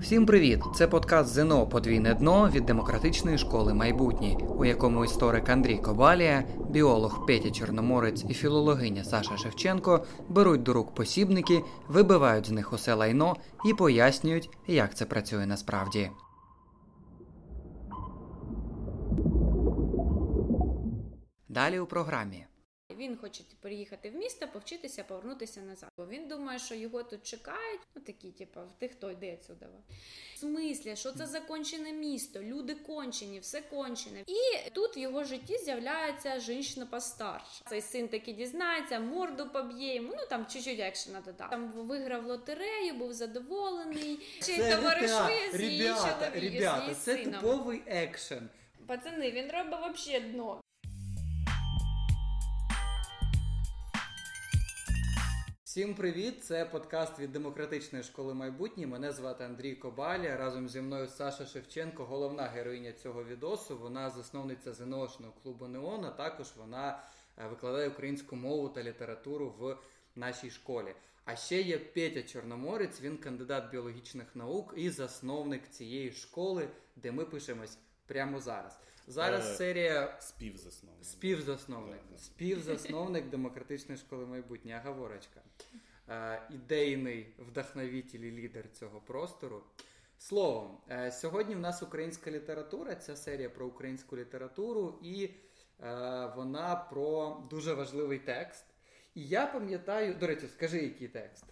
Всім привіт! Це подкаст ЗНО Подвійне дно від демократичної школи майбутнє, у якому історик Андрій Кобалія, біолог Петя Чорноморець і філологиня Саша Шевченко беруть до рук посібники, вибивають з них усе лайно і пояснюють, як це працює насправді. Далі у програмі. Він хоче переїхати в місто, повчитися, повернутися назад. Бо він думає, що його тут чекають. Ну такі, типу, ти хто йде сюди. В смислі, що це закончене місто, люди кончені, все кончене. І тут в його житті з'являється жінка постарша. Цей син таки дізнається, морду поб'є йому. Ну там чуть-чуть екшена додав. Там виграв лотерею, був задоволений. Ще й товаришує з її чоловіком, ребята, з її це сином. типовий екшен. Пацани, він робить вообще дно. Всім привіт! Це подкаст від демократичної школи майбутнє. Мене звати Андрій Кобаля. Разом зі мною Саша Шевченко, головна героїня цього відосу. Вона засновниця ЗНОшного клубу Неон, а Також вона е, викладає українську мову та літературу в нашій школі. А ще є Петя Чорноморець, він кандидат біологічних наук і засновник цієї школи, де ми пишемось прямо зараз. Зараз Е, серія Співзасновник. Співзасновник. Співзасновник демократичної школи майбутнє. Аговорочка. Е, ідейний вдохновитель і лідер цього простору. Словом, е, сьогодні в нас українська література, ця серія про українську літературу, і е, вона про дуже важливий текст. І я пам'ятаю, до речі, скажи, який текст.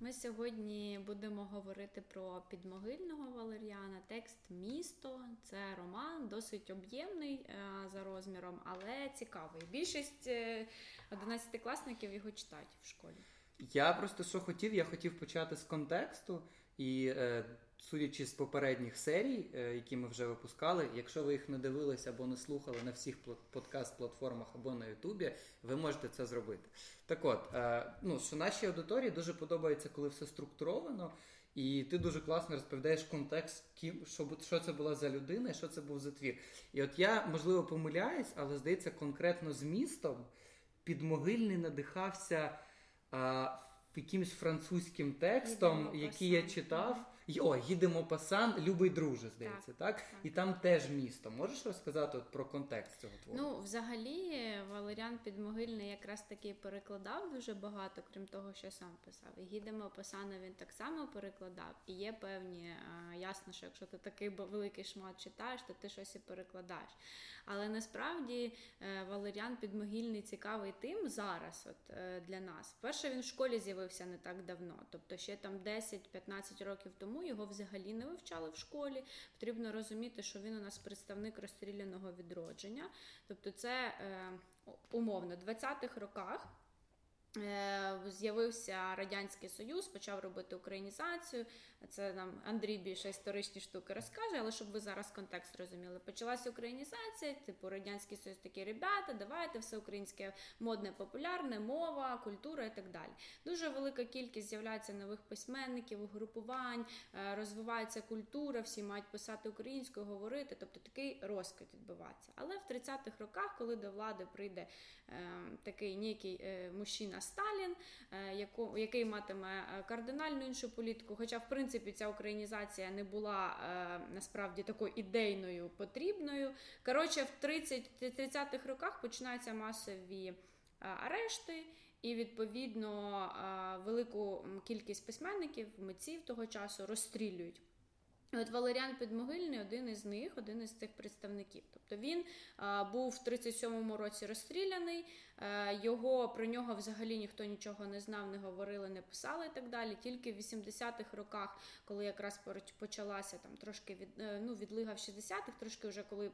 Ми сьогодні будемо говорити про підмогильного Валеріана. Текст Місто це роман, досить об'ємний е, за розміром, але цікавий. Більшість е, одинадцятикласників його читають в школі. Я просто що хотів, я хотів почати з контексту, і е, судячи з попередніх серій, е, які ми вже випускали, якщо ви їх не дивилися або не слухали на всіх пла- подкаст-платформах або на Ютубі, ви можете це зробити. Так от, е, ну що нашій аудиторії дуже подобається, коли все структуровано. І ти дуже класно розповідаєш контекст, ким що, що це була за людина і що це був за твір. І от я можливо помиляюсь, але здається, конкретно з містом підмогильний надихався а, якимсь французьким текстом, який я читав. І, О, їдемо пасан, любий друже, здається, так? так. І там теж місто. Можеш розказати от про контекст цього твору? Ну, взагалі, Валеріан Підмогильний якраз таки перекладав дуже багато, крім того, що сам писав. І Гідемо Пасана він так само перекладав. І є певні, а, ясно, що якщо ти такий великий шмат читаєш, то ти щось і перекладаєш. Але насправді е, Валеріан Підмогильний цікавий тим зараз, от е, для нас. Перше, він в школі з'явився не так давно, тобто ще там 10-15 років тому його взагалі не вивчали в школі. Потрібно розуміти, що він у нас представник розстріляного відродження. Тобто, це е, умовно, в 20-х роках. Е, З'явився Радянський Союз, почав робити українізацію. Це нам Андрій більше історичні штуки розкаже, але щоб ви зараз контекст розуміли. Почалася українізація, типу Радянський Союз такі ребята, давайте все українське модне, популярне, мова, культура і так далі. Дуже велика кількість з'являється нових письменників, угрупувань, е, розвивається культура, всі мають писати українською, говорити, тобто такий розквіт відбувається. Але в 30-х роках, коли до влади прийде е, такий ніякий е, мужчина Сталін, е, яко, який матиме е, кардинально іншу політику, хоча в принципі ця українізація не була е, насправді такою ідейною потрібною. Коротше, в 30 30-х роках починаються масові арешти. І відповідно велику кількість письменників, митців того часу розстрілюють. От Валеріан Підмогильний один із них, один із цих представників. Тобто він е, був в 37-му році розстріляний. е, Його про нього взагалі ніхто нічого не знав, не говорили, не писали і так далі. Тільки в 80-х роках, коли якраз почалася там трошки від е, ну відлига в 60-х, трошки вже коли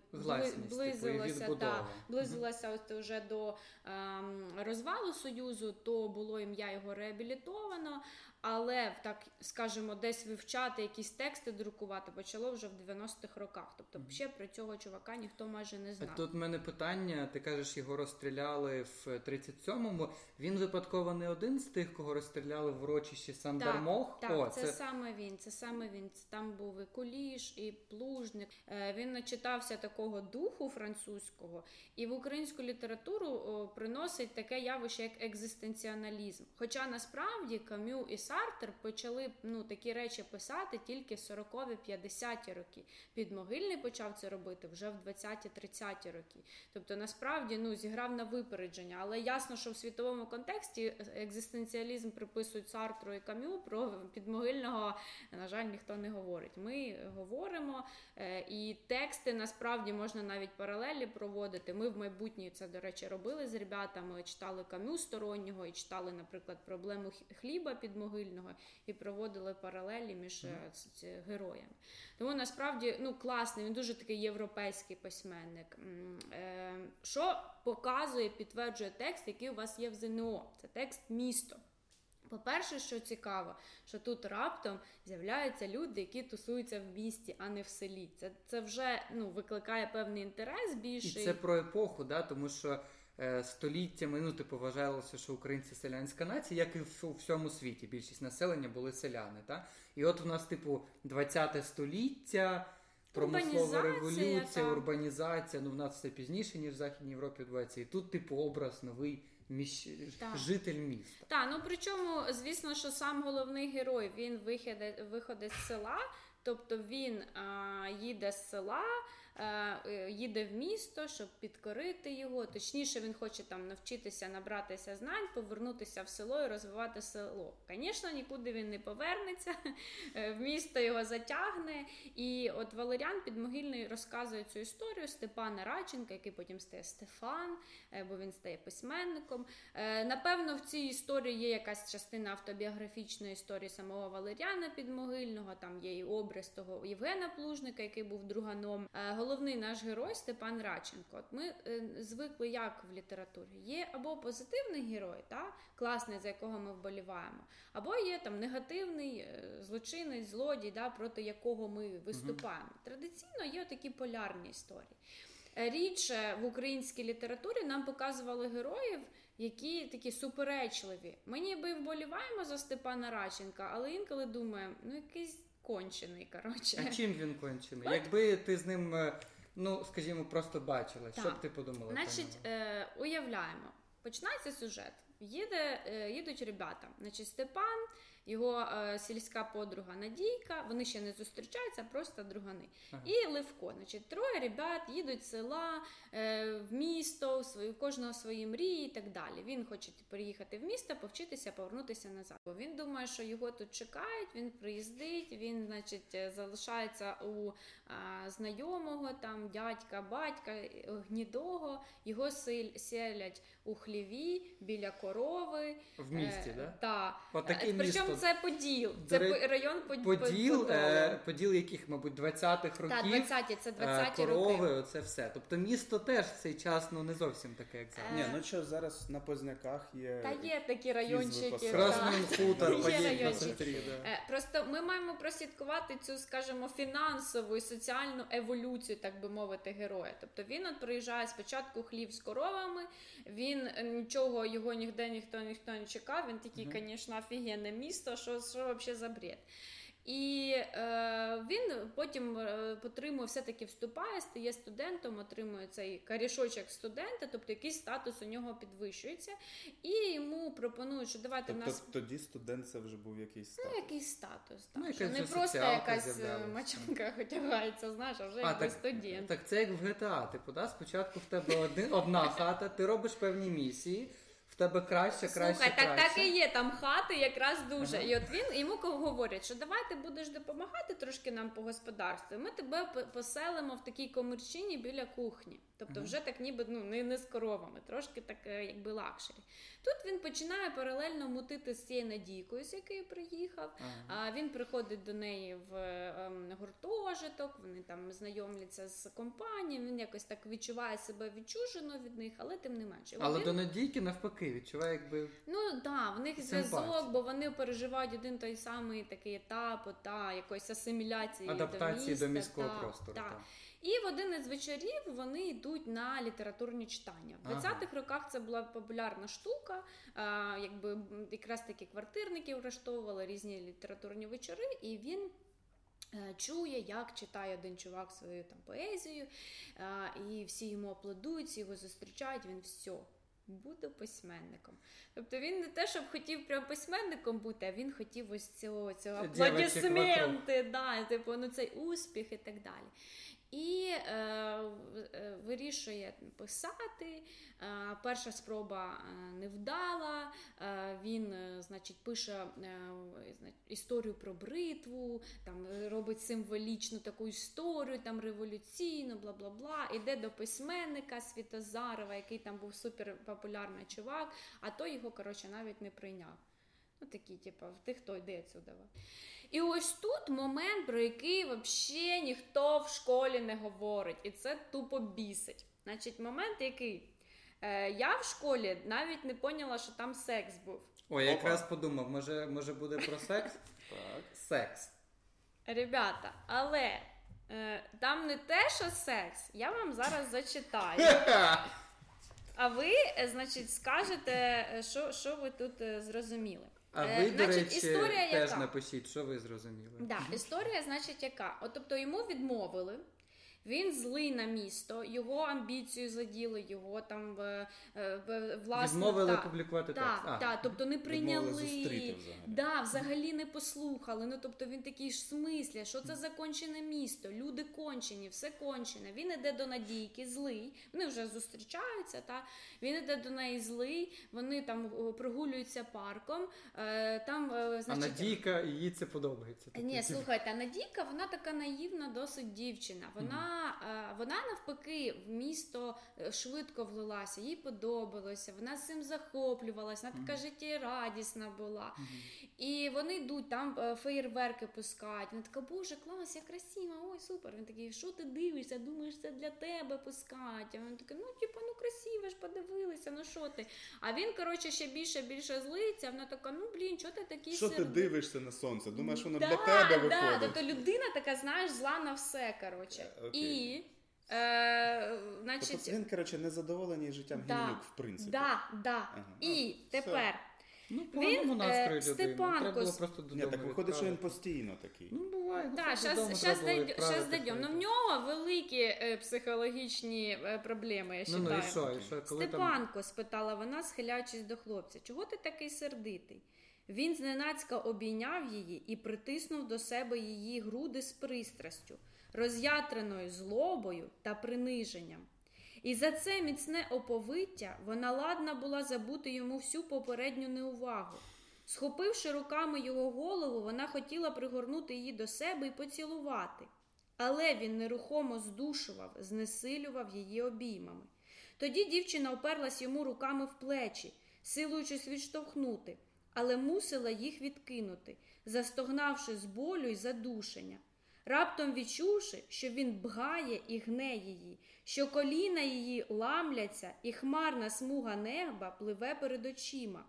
близилося та близилася от вже до ем, розвалу союзу, то було ім'я його реабілітовано. Але так скажімо, десь вивчати якісь тексти, друкувати. почало вже в 90-х роках. Тобто, ще про цього чувака ніхто майже не знав. Тут в мене питання: ти кажеш, його розстріляли в 37-му. Він випадково не один з тих, кого розстріляли в урочищі Сандармох. Так, так О, це, це саме він. Це саме він. Там був і Куліш, і Плужник. Е, він начитався такого духу французького, і в українську літературу приносить таке явище, як екзистенціоналізм. Хоча насправді Кам'ю і Сартер почали ну такі речі писати тільки 40-50-ті роки. Підмогильний почав це робити вже в 20-30-ті роки. Тобто, насправді ну зіграв на випередження, але ясно, що в світовому контексті екзистенціалізм приписують Сартру і Кам'ю про підмогильного, на жаль, ніхто не говорить. Ми говоримо, е, і тексти насправді можна навіть паралелі проводити. Ми в майбутнє це, до речі, робили з ребятами, читали Кам'ю стороннього і читали, наприклад, проблему хліба підмогильного і проводили паралелі між mm. героями. Тому насправді ну класний, він дуже такий європейський письменник. Е, що показує, підтверджує текст, який у вас є в ЗНО? Це текст місто. По-перше, що цікаво, що тут раптом з'являються люди, які тусуються в місті, а не в селі. Це це вже ну, викликає певний інтерес більше. І це про епоху, да? тому що століттями ну, типу, вважалося, що українці селянська нація, як і в, всьому світі. Більшість населення були селяни. Да? І от у нас, типу, 20-те століття. Промислова революція, та... урбанізація. Ну в нас все пізніше, ніж в Західній Європі відбувається. І тут, типу, образ новий міщ... житель міста. Так, ну причому, звісно, що сам головний герой він виходить з села, тобто він а, їде з села. Е, е, їде в місто, щоб підкорити його. Точніше, він хоче там навчитися набратися знань, повернутися в село і розвивати село. Звісно, нікуди він не повернеться, е, в місто його затягне. І от Валеріан Підмогильний розказує цю історію Степана Радченка, який потім стає Стефан, бо він стає письменником. Напевно, в цій історії є якась частина автобіографічної історії самого Валеріана Підмогильного. Там є і образ того Євгена Плужника, який був друганом головний наш герой Степан Радченко. От Ми е, звикли як в літературі. Є або позитивний герой, та, класний, за якого ми вболіваємо, або є там негативний е, злочинець, злодій, да, проти якого ми виступаємо. Угу. Традиційно є такі полярні історії. Е, рідше в українській літературі нам показували героїв, які такі суперечливі. Ми ніби вболіваємо за Степана Радченка, але інколи думаємо, ну якийсь кончений. коротше. А чим він кончений? Якби ти з ним, е, ну скажімо, просто бачила, що б ти подумала? Значить, е, уявляємо, починається сюжет. Їде, е, Їдуть ребята. Значить, Степан його е, сільська подруга Надійка, вони ще не зустрічаються, просто другани. Ага. І Левко. Значить, Троє ребят їдуть з села е, в місто, в свою, кожного свої мрії і так далі. Він хоче переїхати в місто, повчитися, повернутися назад. Бо він думає, що його тут чекають, він приїздить, він, значить, е, залишається у а, знайомого, там дядька, батька, е, гнідого, його селять у хліві біля корови. В місті, е, да? Так. Причому це Поділ. Це Дре... район Поділ. Поділ, е, Поділ яких, мабуть, 20-х років. Так, 20-ті, це 20-ті е, корови, роки. Оце все. Тобто місто теж в цей час ну, не зовсім таке, як зараз. Е... Ні, ну що зараз на Позняках є. Та є такі райончики. Красним хутор, е, Просто ми маємо прослідкувати цю, скажімо, фінансову і соціальну еволюцію, так би мовити, героя. Тобто він от приїжджає спочатку хлів з коровами, він нічого його ніде ніхто ніхто не чекав. Він такий, звісно, офігенне місто, що що взагалі за бред. І е, він потім е, потримує, все-таки вступає, стає студентом, отримує цей карішочок студента, тобто якийсь статус у нього підвищується, і йому пропонують, що давайте тобто, в нас тоді студент це вже був якийсь ну, статус. Ну, якийсь статус, так. Ну, що не просто якась е, мачанка одягається, знаєш, а вже а, якийсь студент. Так це як в GTA, типу, да? спочатку в тебе один, одна хата, ти робиш певні місії в тебе краще, краще. Слухай, так краще. так і є. Там хати якраз дуже. Ага. І от він йому говорять, що давай ти будеш допомагати трошки нам по господарству. Ми тебе поселимо в такій комірчині біля кухні. Тобто, вже так ніби ну, не, не з коровами, трошки так е, якби luxury. Тут він починає паралельно мутити з цією Надійкою, з якою приїхав. Ага. А він приходить до неї в ем, гуртожиток, вони там знайомляться з компанією, він якось так відчуває себе відчужено від них, але тим не менше. Але Він- до Надійки навпаки відчуває, якби Ну так, да, в них зв'язок, бо вони переживають один той самий такий етап, та якоїсь асиміляції адаптації до, до міського та, простору. та. так. І в один із вечорів вони йдуть на літературні читання. В 20-х роках це була популярна штука. А, якби якраз таки квартирники влаштовували різні літературні вечори, і він. е, Чує, як читає один чувак свою там поезію, а, і всі йому аплодують, всі його зустрічають. Він все, буду письменником. Тобто він не те, щоб хотів прям письменником бути, а він хотів ось цього, цього аплодисменти, да, типу, ну цей успіх і так далі. І е, е, вирішує писати. Е, перша спроба е, невдала. Е, він, е, значить, пише історію про бритву, там робить символічну таку історію, там революційну, бла бла бла. Іде до письменника Світозарова, який там був суперпопулярний чувак, а той його, коротше, навіть не прийняв. Ну, такі, типу, ти хто йде отсюда. І ось тут момент, про який взагалі ніхто в школі не говорить, і це тупо бісить. Значить, момент, який е, я в школі навіть не поняла, що там секс був. Ой, я Опа. якраз подумав, може, може буде про секс? Так. Секс. Ребята, але е, там не те, що секс, я вам зараз зачитаю. А ви, е, значить, скажете, е, що, що ви тут зрозуміли. А Е, ви, до значить, речі, історія теж яка? напишіть, що ви зрозуміли. Да, історія, значить, яка? От, тобто йому відмовили. Він злий на місто, його амбіцію заділи, його там е, е, е, власне Відмовили та, публікувати текст. та, А, та, тобто не прийняли. Зустріти взагалі. Да, взагалі не послухали. Ну тобто він такий ж смислі, що це за кончене місто, люди кончені, все кончене. Він іде до Надійки, злий. Вони вже зустрічаються. Та він іде до неї злий. Вони там прогулюються парком. Е, там, е, а Надійка, їй це подобається. Тобто, ні, слухайте, Надійка, вона така наївна, досить дівчина. Вона, е, вона навпаки в місто е, швидко влилася, їй подобалося, вона з цим захоплювалася, вона така життєрадісна була. І вони йдуть, там е, феєрверки пускають. Вона така, боже, клас, я красива, ой, супер. Він такий, що ти дивишся? Думаєш, це для тебе пускають. А вона така, ну типу, ну красиво ж подивилися, ну що ти? А він, коротше, ще більше більше злиться. Вона така, ну блін, що ти такий Що ти дивишся на сонце? Думаєш, воно да, для тебе да, виходить? Тобто людина така, знаєш, зла на все, коротше. Е, окей. І, е, значить, Тобто він, коротше, незадоволений життям Да, гімнюк, в принципі. да, да. Ага. І А, тепер Ну, поганому Він, настрою е, людини. Степанко Треба було просто додому Ні, так виходить, що він постійно такий. Ну, буває. ну, Да, дойдем. Ну, в нього великі е, психологічні е, проблеми, я Ну, ну і що, і що, коли там... Степанко, спитала вона, схиляючись до хлопця, чого ти такий сердитий? Він зненацька обійняв її і притиснув до себе її груди з пристрастю, роз'ятреною злобою та приниженням. І за це міцне оповиття вона ладна була забути йому всю попередню неувагу. Схопивши руками його голову, вона хотіла пригорнути її до себе і поцілувати. Але він нерухомо здушував, знесилював її обіймами. Тоді дівчина оперлась йому руками в плечі, силуючись відштовхнути, але мусила їх відкинути, застогнавши з болю й задушення. Раптом відчувши, що він бгає і гне її, що коліна її ламляться, і хмарна смуга неба пливе перед очима.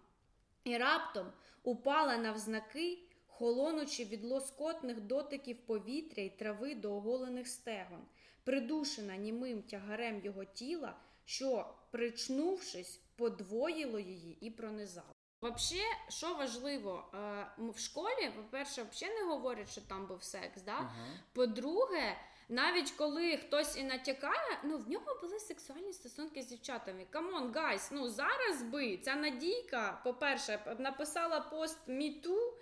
І раптом упала навзнаки, холонучи від лоскотних дотиків повітря й трави до оголених стегон, придушена німим тягарем його тіла, що, причнувшись, подвоїло її і пронизало. Взагалі, що важливо, е, в школі, по-перше, взагалі не говорять, що там був секс. Да? Ага. По-друге, навіть коли хтось і натякає, ну в нього були сексуальні стосунки з дівчатами. Come on, guys, ну зараз би ця Надійка, по-перше, написала пост е,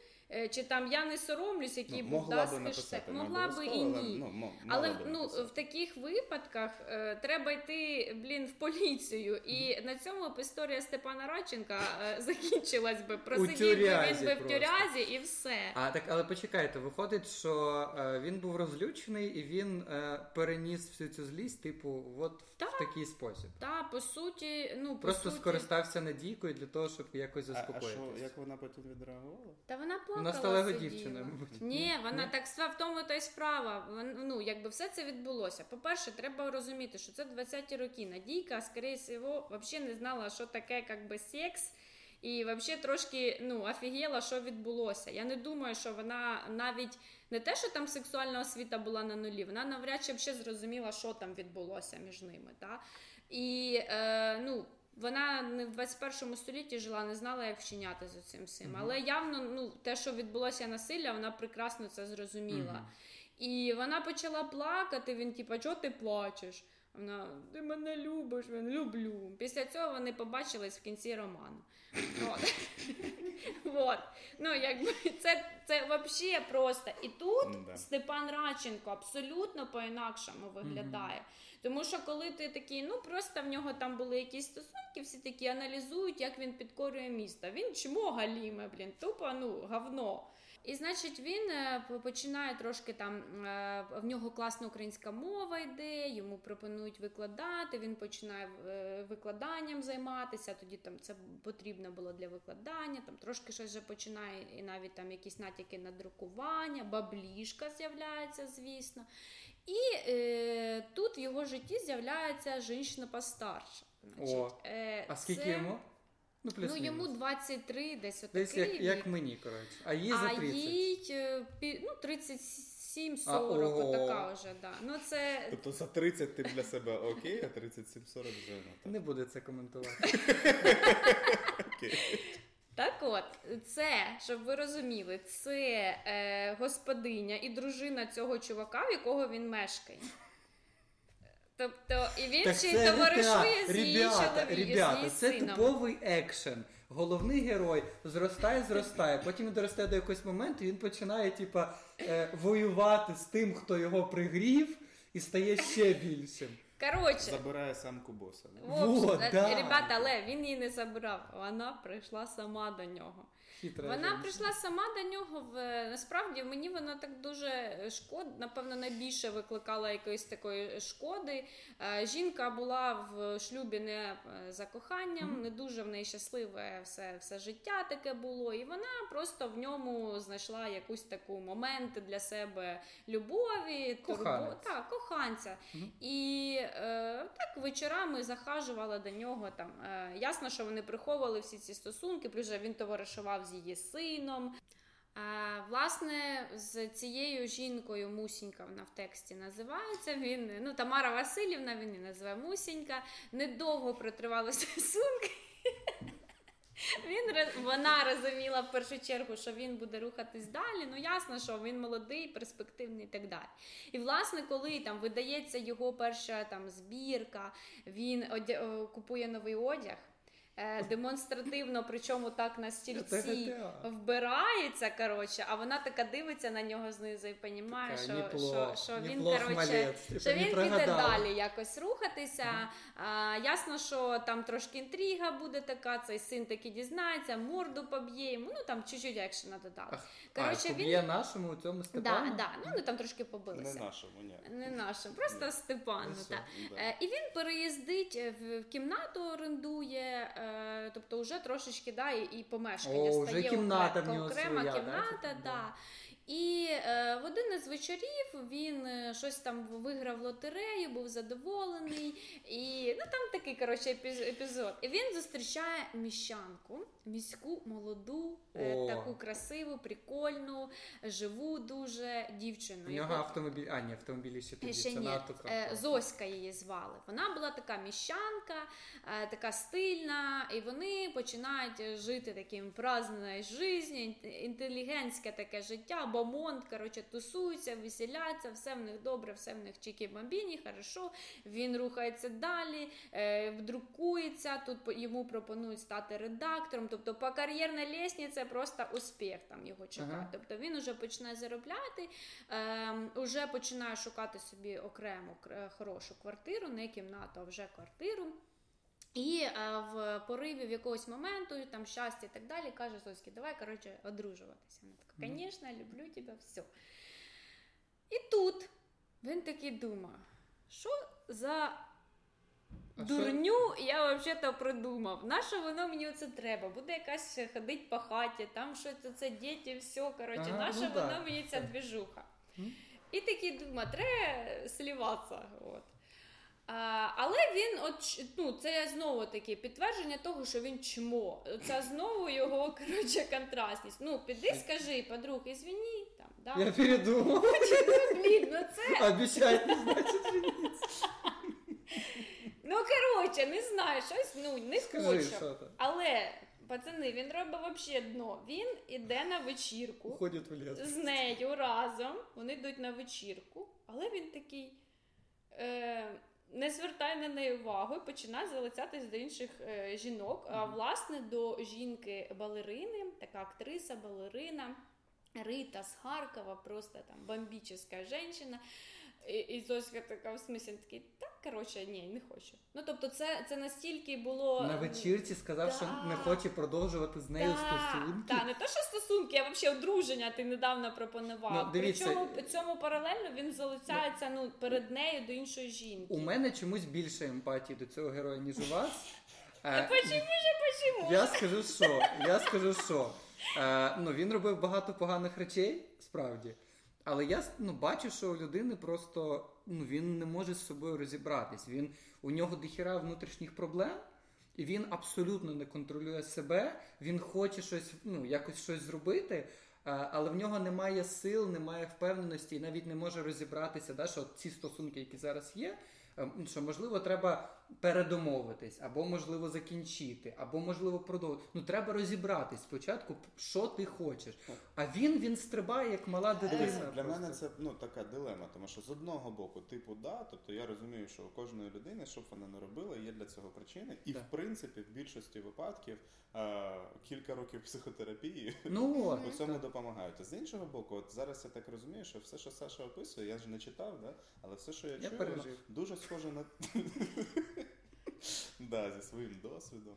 чи там я не соромлюсь, який Ну, був могла да, би написати. Могла би і ні. ну, мо- Але ну, в таких випадках е, треба йти, блін, в поліцію. І на цьому б історія Степана Радченка е, закінчилась би. Просидів би він би в тюрязі і все. А так, але почекайте, виходить, що е, він був розлючений і він е, переніс всю цю злість, типу, от в такий спосіб. Та по суті, ну по Просто суті, скористався надійкою для того, щоб якось А, а що, як вона потім відреагувала? Та вона плакала. Вона стала його сиділа. дівчиною, мабуть. Ні, вона Ні? так сва- в тому то й справа. Вон- Ну, якби все це відбулося. По-перше, треба розуміти, що це 20-ті роки. Надійка, скоріше всього, взагалі не знала, що таке як би секс. І взагалі трошки ну, офігела, що відбулося. Я не думаю, що вона навіть не те, що там сексуальна освіта була на нулі, вона навряд чи взагалі зрозуміла, що там відбулося між ними. Та? І е, ну, вона не в 21 столітті жила, не знала, як вчиняти з цим всім. Мгм. Але явно ну, те, що відбулося насилля, вона прекрасно це зрозуміла. Мгм. І вона почала плакати. Він, типа, чого ти плачеш? Вона, ти мене любиш, він люблю. Після цього вони побачились в кінці роману. От. От. Ну, якби це, це взагалі просто. І тут Да. Степан Радченко абсолютно по-інакшому виглядає. Тому що коли ти такий, ну просто в нього там були якісь стосунки, всі такі аналізують, як він підкорює місто. Він чмо галіме, блін, тупо ну говно. І значить він е, починає трошки там е, в нього класна українська мова йде, йому пропонують викладати. Він починає е, викладанням займатися. Тоді там це потрібно було для викладання. Там трошки щось вже починає, і навіть там якісь натяки на друкування, баблішка з'являється, звісно. І е, тут в його житті з'являється жінка постарша. О, е, А скільки це- йому? Ну, плюс Ну йому 23, десь отакий Десь як, як мені, коротше. А їй за А їй е, ну, 37-40, А, ого. така вже, да. Ну, це Тобто за 30 ти для себе окей, а 37-40 вже ну, так. Не буде це коментувати. Окей. так от, це, щоб ви розуміли, це е, господиня і дружина цього чувака, в якого він мешкає. Тобто, і він Так ще й товаришує з її ребята, чоловіком, ребята, це сином. типовий екшен. Головний герой зростає, зростає, потім він доросте до якогось моменту, і він починає, типа, е, воювати з тим, хто його пригрів, і стає ще більшим. Коротше, Забирає самку боса. да? Вот, е, да. ребята, але він її не забирав, вона прийшла сама до нього. Хитра Вона жінка. прийшла сама до нього. В насправді мені вона так дуже шкод, напевно, найбільше викликала якоїсь такої шкоди. Е, Жінка була в шлюбі не е, за коханням, не дуже в неї щасливе все, все життя таке було, і вона просто в ньому знайшла якусь таку момент для себе любові, Коханець. так, коханця. Мгм. І е, так вечорами захажувала до нього. Там е, ясно, що вони приховували всі ці стосунки, плюс же він товаришував з її сином. Е, власне, з цією жінкою Мусінька вона в тексті називається. Він ну Тамара Васильівна, він її називає Мусінька. Недовго протривали стосунки. Він вона розуміла в першу чергу, що він буде рухатись далі. Ну ясно, що він молодий, перспективний і так далі. І власне, коли там видається його перша там збірка, він одя... е, купує новий одяг. Е, Демонстративно, причому так на стільці вбирається, коротше, а вона така дивиться на нього знизу і розуміє, що, «Неплох, що, що він неплох, коротше, малець, типу, що він піде далі якось рухатися. А, ясно, що там трошки інтрига буде така, цей син таки дізнається, морду поб'є йому, ну там чуть-чуть екшена додали. Коротше, а, він. є нашому у цьому Да, Степану? да, ну вони там трошки побилися. Не нашому, ні. Не нашим, просто. Степану. Ну. Да. Е, І він переїздить е, в в кімнату, орендує, е, тобто вже трошечки да, і, і помешкання О, вже стає кімната окре- в нього окрема своя, кімната. типу, Да, да. І е, в один із вечорів він е, щось там виграв лотерею, був задоволений. І ну там такий коротше епіз- епізод. І він зустрічає міщанку, міську, молоду, е, О. таку красиву, прикольну, живу дуже дівчину. У нього автомобіль. А, ні, автомобілі ще тоді. Ще ні. Е. Зоська її звали. Вона була така міщанка, е, така стильна, і вони починають жити таким праздною життя, інтелігентське таке життя, бомонд, коротше, тусуються, веселяться, все в них добре, все в них чікі-бамбіні, хорошо. Він рухається далі, друкується. Тут йому пропонують стати редактором. Тобто по кар'єрній лестниці просто успіх там його чекає. Ага. Тобто він уже почне заробляти, ем, уже починає шукати собі окрему хорошу квартиру, не кімнату, а вже квартиру. І е, в пориві в якогось моменту, там щастя і так далі, каже Зоськи, давай, коротше, одружуватися. Вона така, звісно, люблю тебе, все. І тут він такий думає, що за А дурню я взагалі-то придумав. Нащо воно мені це треба? Буде якась ходить по хаті, там щось це діти, все, коротше, Ага, нащо ну воно да. мені ця Так. двіжуха? І такий думає, треба сліватися. От. А, але він, от, ну, це знову таки підтвердження того, що він чмо. Це знову його коротше, контрастність. Ну, піди, скажи, подруг, ізвіні, там, да. Я передумав. Блін, ну це. Не значить жениться. Ну, коротше, не знаю, щось ну, не Скажи, хочу. що там. Але, пацани, він робить взагалі дно. Він іде на вечірку Уходять в ліс. з нею разом. Вони йдуть на вечірку, але він такий. Е, не звертає на неї увагу і починає залицятись до інших е, жінок. А Мгм. власне до жінки балерини, така актриса, балерина Рита з Харкова, просто там бомбічна жінка. І, і Зоська така в смислі такий, так, коротше, ні, не хочу. Ну тобто, це, це настільки було На вечірці сказав, що не хоче продовжувати з нею стосунки. Так, не то, що стосунки, а взагалі одруження ти недавно пропонував. Ну, дивіться, Причому цьому паралельно він залицяється ну, перед нею до іншої жінки. У мене чомусь більше емпатії до цього героя, ніж у вас. Почему же, почему? Я скажу, що я скажу, що е, ну він робив багато поганих речей, справді. Але я ну, бачу, що у людини просто ну він не може з собою розібратись. Він у нього дохіра внутрішніх проблем, і він абсолютно не контролює себе. Він хоче щось, ну якось щось зробити. е, Але в нього немає сил, немає впевненості і навіть не може розібратися, да, що ці стосунки, які зараз є, е, що можливо треба передомовитись, або можливо закінчити, або можливо продовжити. Ну треба розібратись спочатку, що ти хочеш. А він він стрибає як мала дитина. Для просто. мене це ну така дилема, тому що з одного боку, типу, да, тобто я розумію, що у кожної людини, що б вона не робила, є для цього причини. І Так. в принципі, в більшості випадків е, кілька років психотерапії Ну от, у цьому допомагають. А з іншого боку, от зараз я так розумію, що все, що Саша описує, я ж не читав, да? але все, що я, Я чую, воно дуже схоже на да, зі своїм досвідом.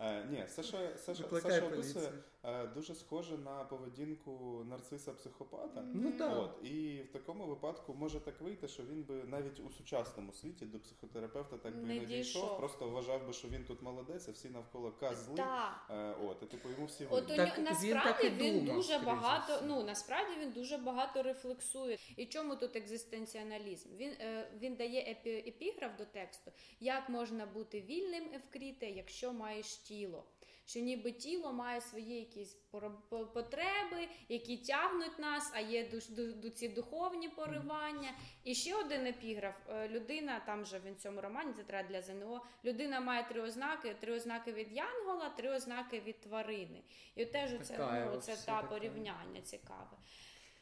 Е, ні, все, що Саша, Саша описує, е, дуже схоже на поведінку нарциса психопата. Ну так. От, і в такому випадку може так вийти, що він би навіть у сучасному світі до психотерапевта так би Не не дійшов, дійшов. просто вважав би, що він тут молодець, а всі навколо козли. Так. Е, от, і типу йому всі От. Так він насправді і він, думав, дуже багато. всього. Ну насправді він дуже багато рефлексує. І чому тут екзистенціоналізм? Він е, він дає епі, епіграф до тексту, як можна бути вільним Евкріте, якщо маєш тіло. Що ніби тіло має свої якісь потреби, які тягнуть нас, а є ці духовні поривання. І ще один епіграф. Е, Людина, там же він в цьому романі, це треба для ЗНО. Людина має три ознаки: три ознаки від янгола, три ознаки від тварини. І теж це, ну, та порівняння цікаве.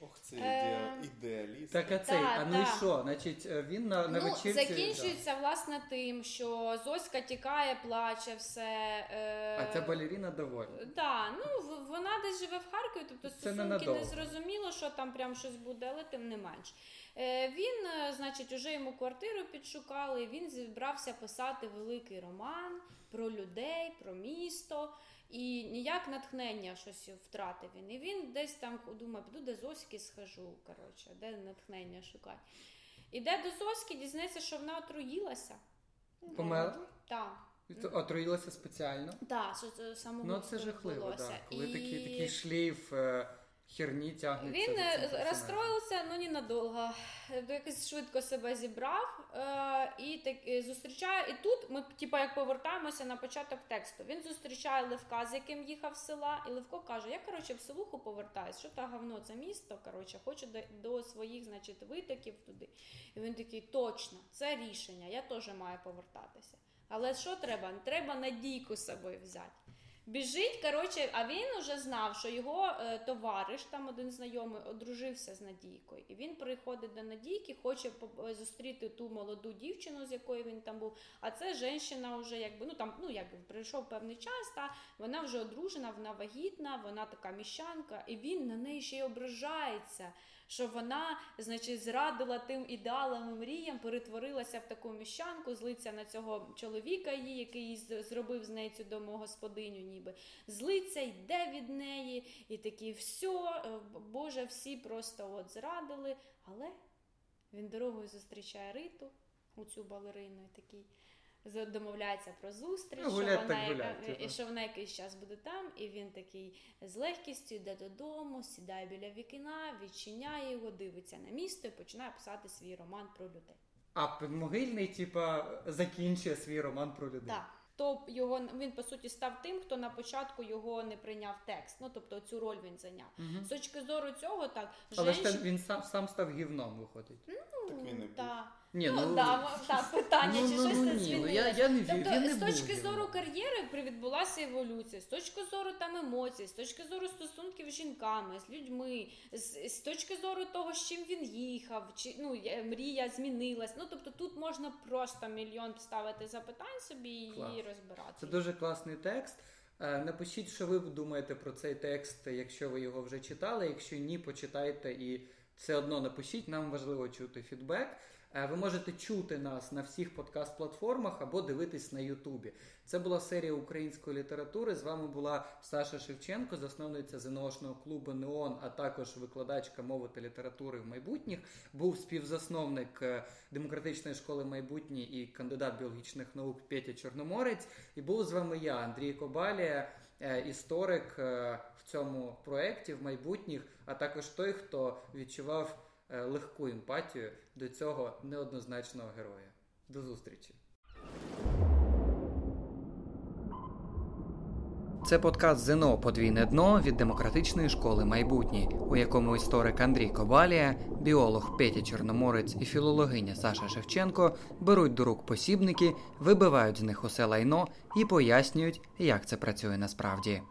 Ох, це Е, ідеаліст. Так, а цей, Так, а ну і що? Значить, е, він на, на ну, вечірці. закінчується власне тим, що Зоська тікає, плаче, все. Е... А ця балеріна довольна. Так, ну в- вона десь живе в Харкові, тобто Це стосунки ненадовго. не зрозуміло, що там прям щось буде, але тим не менш. Е, він, е, значить, уже йому квартиру підшукали, він зібрався писати великий роман про людей, про місто. І ніяк натхнення щось втратив він. І він десь там думає, піду до Зоськи схожу. Коротше, де натхнення шукати. Іде до Зоськи, дізнається, що вона отруїлася. Померла? Так. Отруїлася спеціально. Так, самого Ну це жахливо, так. Коли І такий, такий шлейф е, херні тягнеться. Він е, розстроївся, ну ненадовго. Е, Якось швидко себе зібрав е, і так зустрічає. І тут ми типа як повертаємося на початок тексту. Він зустрічає Левка, з яким їхав з села, і Левко каже: Я коротше в селуху повертаюсь. Що та говно, це місто. Коротше, хочу до, до своїх, значить, витоків туди. І він такий: точно, це рішення. Я теж маю повертатися. Але що треба? Треба надійку з собою взяти. Біжить, коротше, а він уже знав, що його е, товариш, там один знайомий, одружився з Надійкою. І він приходить до Надійки, хоче е, зустріти ту молоду дівчину, з якою він там був. А це жінка вже якби ну там, ну якби пройшов певний час, та вона вже одружена, вона вагітна, вона така міщанка, і він на неї ще й ображається. Що вона, значить, зрадила тим ідеалам і мріям, перетворилася в таку міщанку, злиться на цього чоловіка її, який зробив з нею цю домогосподиню, ніби злиться, йде від неї, і такі все, Боже, всі просто от зрадили. Але він дорогою зустрічає Риту, у цю балерину, і такий домовляється про зустріч, Ну, що, вона, так гулять, яка- типу. і що вона якийсь час буде там, і він такий з легкістю йде додому, сідає біля вікна, відчиняє його, дивиться на місто і починає писати свій роман про людей. А підмогильний, типа, закінчує свій роман про людей. Так. То його він по суті став тим, хто на початку його не прийняв текст. Ну тобто цю роль він зайняв. Мгм. З точки зору цього, так Але ж женщин- те- він сам, сам став гівном, виходить. Так він і був. та. Ні, ну, да, м- так, питання, ну, чи ну, щось ну, не ну, я, я не вірю, Тобто, він не з точки гівном. зору кар'єри відбулася еволюція, з точки зору там емоцій, з точки зору стосунків з жінками, з людьми, з, з точки зору того, з чим він їхав, чи ну мрія змінилась. Ну тобто тут можна просто мільйон ставити запитань собі і Клас. Розбирати. Це дуже класний текст. Е, Напишіть, що ви думаєте про цей текст, якщо ви його вже читали. Якщо ні, почитайте і все одно напишіть. Нам важливо чути фідбек. Е, Ви можете чути нас на всіх подкаст-платформах або дивитись на Ютубі. Це була серія української літератури. З вами була Саша Шевченко, засновниця ЗНОшного клубу Неон, а також викладачка мови та літератури в майбутніх. Був співзасновник е, демократичної школи майбутнє і кандидат біологічних наук Петя Чорноморець. І був з вами я, Андрій Кобалія, е, історик в цьому проєкті в майбутніх, а також той, хто відчував легку емпатію до цього неоднозначного героя. До зустрічі! Це подкаст ЗНО Подвійне дно від демократичної школи майбутнє, у якому історик Андрій Ковалія, біолог Петя Чорноморець і філологиня Саша Шевченко беруть до рук посібники, вибивають з них усе лайно і пояснюють, як це працює насправді.